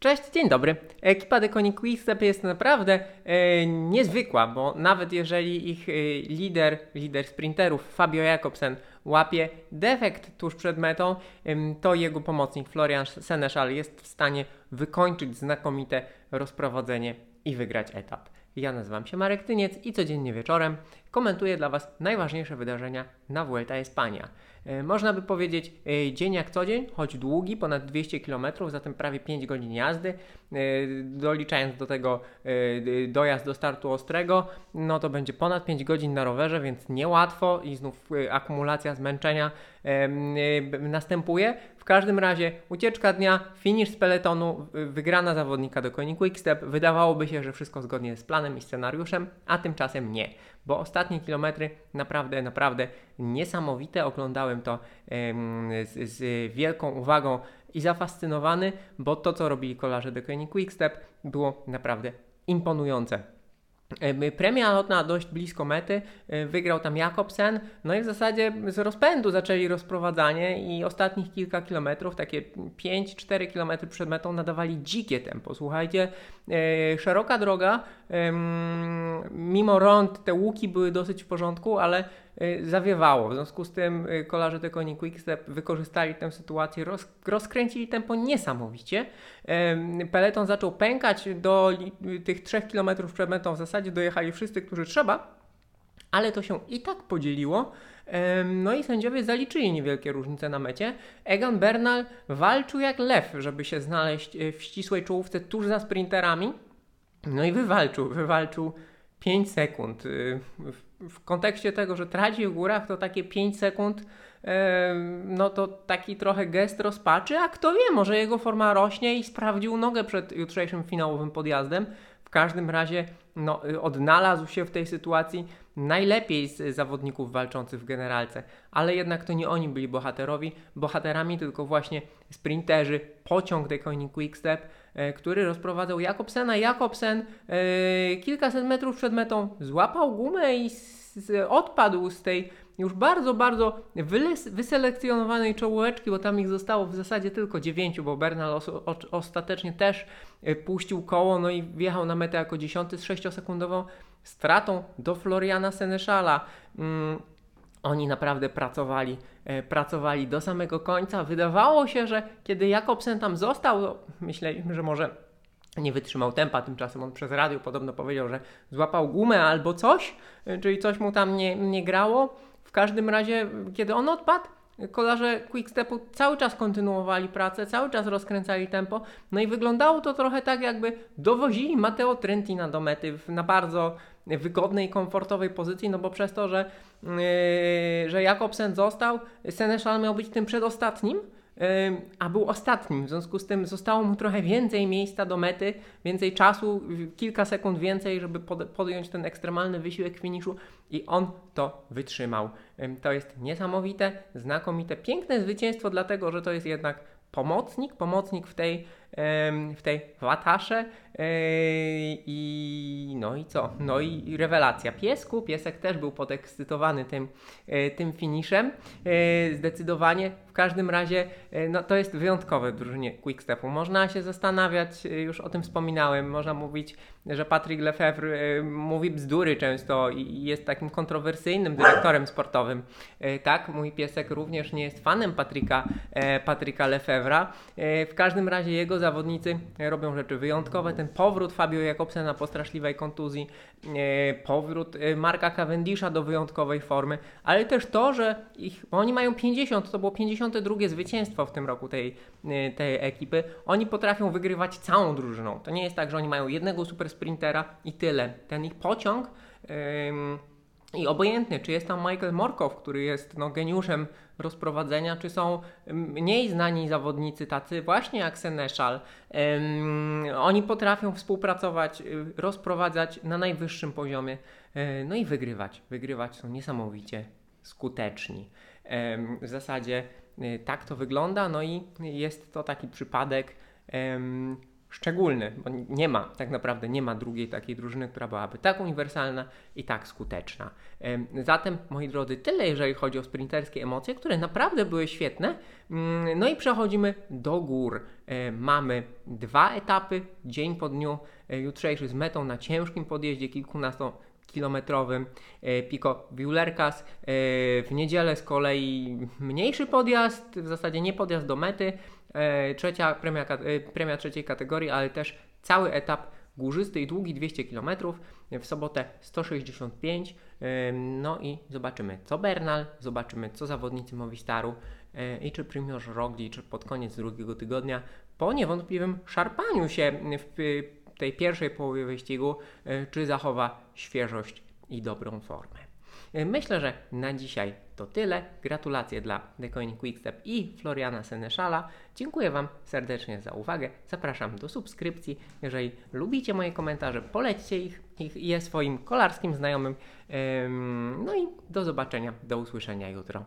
Cześć, dzień dobry. Ekipa Deconi Quickstep jest naprawdę e, niezwykła, bo nawet jeżeli ich e, lider, lider sprinterów Fabio Jakobsen łapie defekt tuż przed metą, e, to jego pomocnik Florian Seneszal jest w stanie wykończyć znakomite rozprowadzenie i wygrać etap. Ja nazywam się Marek Tyniec i codziennie wieczorem komentuję dla Was najważniejsze wydarzenia na Vuelta Espania. E, można by powiedzieć e, dzień jak co dzień, choć długi, ponad 200 km, zatem prawie 5 godzin jazdy, e, doliczając do tego dojazd do startu ostrego, no to będzie ponad 5 godzin na rowerze, więc niełatwo i znów akumulacja zmęczenia następuje. W każdym razie ucieczka dnia, finisz z peletonu, wygrana zawodnika do koni Quickstep. Wydawałoby się, że wszystko zgodnie z planem i scenariuszem, a tymczasem nie, bo ostatnie kilometry naprawdę, naprawdę niesamowite. Oglądałem to z, z wielką uwagą i zafascynowany, bo to, co robili kolarze do koni Quickstep było naprawdę imponujące. Premia lotna dość blisko mety, wygrał tam Jakobsen, no i w zasadzie z rozpędu zaczęli rozprowadzanie i ostatnich kilka kilometrów, takie 5-4 kilometry przed metą nadawali dzikie tempo. Słuchajcie, e, szeroka droga, mimo rąd te łuki były dosyć w porządku, ale zawiewało. W związku z tym e, kolarze te koni Quickstep wykorzystali tę sytuację, roz, rozkręcili tempo niesamowicie. Peleton zaczął pękać do tych 3 km przed metą, w zasadzie dojechali wszyscy, którzy trzeba, ale to się i tak podzieliło. No i sędziowie zaliczyli niewielkie różnice na mecie. Egan Bernal walczył jak lew, żeby się znaleźć w ścisłej czołówce tuż za sprinterami. No i wywalczył, wywalczył 5 sekund. Y, w kontekście tego, że traci w górach, to takie 5 sekund, no to taki trochę gest rozpaczy, a kto wie, może jego forma rośnie i sprawdził nogę przed jutrzejszym finałowym podjazdem. W każdym razie no, y, odnalazł się w tej sytuacji najlepiej z zawodników walczących w generalce, ale jednak to nie oni byli bohaterowi, bohaterami, tylko właśnie sprinterzy, pociąg Deconi Quickstep, e, który rozprowadzał Jakobsena. Jakobsen e, kilkaset metrów przed metą złapał gumę i odpadł z tej już bardzo, bardzo wyselekcjonowanej czołóweczki, bo tam ich zostało w zasadzie tylko dziewięciu, bo Bernal ostatecznie też e, puścił koło, no i wjechał na metę jako dziesiąty z sześciosekundową stratą do Floriana Seneszala. Mm, oni naprawdę pracowali, e, pracowali do samego końca. Wydawało się, że kiedy Jakobsen tam został, to myśleliśmy, że może nie wytrzymał tempa, tymczasem on przez radio podobno powiedział, że złapał gumę albo coś, e, czyli coś mu tam nie, nie grało. W każdym razie, kiedy on odpadł, kolarze Quickstepu cały czas kontynuowali pracę, cały czas rozkręcali tempo, no i wyglądało to trochę tak, jakby dowozili Matteo Trentina do mety na bardzo wygodnej komfortowej pozycji, no bo przez to, że, yy, że Jakobsen został, Seneszal miał być tym przedostatnim, a był ostatnim. W związku z tym zostało mu trochę więcej miejsca do mety, więcej czasu, kilka sekund więcej, żeby podjąć ten ekstremalny wysiłek finiszu i on to wytrzymał. To jest niesamowite, znakomite, piękne zwycięstwo, dlatego że to jest jednak pomocnik, pomocnik w tej, w tej watasze i no i co? No i rewelacja piesku. Piesek też był podekscytowany tym, e, tym finiszem. E, zdecydowanie. W każdym razie e, no, to jest wyjątkowe w drużynie Quickstepu. Można się zastanawiać, już o tym wspominałem, można mówić, że Patrick Lefebvre mówi bzdury często i jest takim kontrowersyjnym dyrektorem sportowym. Tak, mój piesek również nie jest fanem Patryka, Patryka Lefebvre'a. W każdym razie jego zawodnicy robią rzeczy wyjątkowe. Ten powrót Fabio Jakobsena po straszliwej kontuzji, e, powrót e, Marka Cavendisha do wyjątkowej formy, ale też to, że ich, oni mają 50, to było 52 zwycięstwo w tym roku tej, e, tej ekipy, oni potrafią wygrywać całą drużyną. To nie jest tak, że oni mają jednego super sprintera i tyle. Ten ich pociąg i obojętnie, czy jest tam Michael Morkow, który jest no, geniuszem rozprowadzenia, czy są mniej znani zawodnicy, tacy właśnie jak Seneszal. Um, oni potrafią współpracować, y, rozprowadzać na najwyższym poziomie, e, no i wygrywać. Wygrywać są niesamowicie skuteczni. Um, w zasadzie y, tak to wygląda, no i jest to taki przypadek. Um, szczególny, bo nie ma, tak naprawdę nie ma drugiej takiej drużyny, która byłaby tak uniwersalna i tak skuteczna. Em, Zatem, moi drodzy, tyle jeżeli chodzi o sprinterskie emocje, które naprawdę były świetne. Mm, No i przechodzimy do gór. E, Mamy dwa etapy, dzień po dniu, e, jutrzejszy z metą na ciężkim podjeździe kilkunastokilometrowym e, Pico Viulercas. E, W niedzielę z kolei mniejszy podjazd, w zasadzie nie podjazd do mety, e, trzecia premia, premia trzeciej kategorii, ale też cały etap górzysty i długi 200 km, w sobotę 165. Ym, No i zobaczymy co Bernal, zobaczymy co zawodnicy Movistaru i czy Primoz Roglic pod koniec drugiego tygodnia po niewątpliwym szarpaniu się w tej pierwszej połowie wyścigu, yy, czy zachowa świeżość i dobrą formę. Yy, Myślę, że na dzisiaj to tyle. Gratulacje dla The Coin Quickstep i Floriana Seneszala. Dziękuję Wam serdecznie za uwagę. Zapraszam do subskrypcji. Jeżeli lubicie moje komentarze, polećcie ich, ich je swoim kolarskim znajomym. Ym, No i do zobaczenia, do usłyszenia jutro.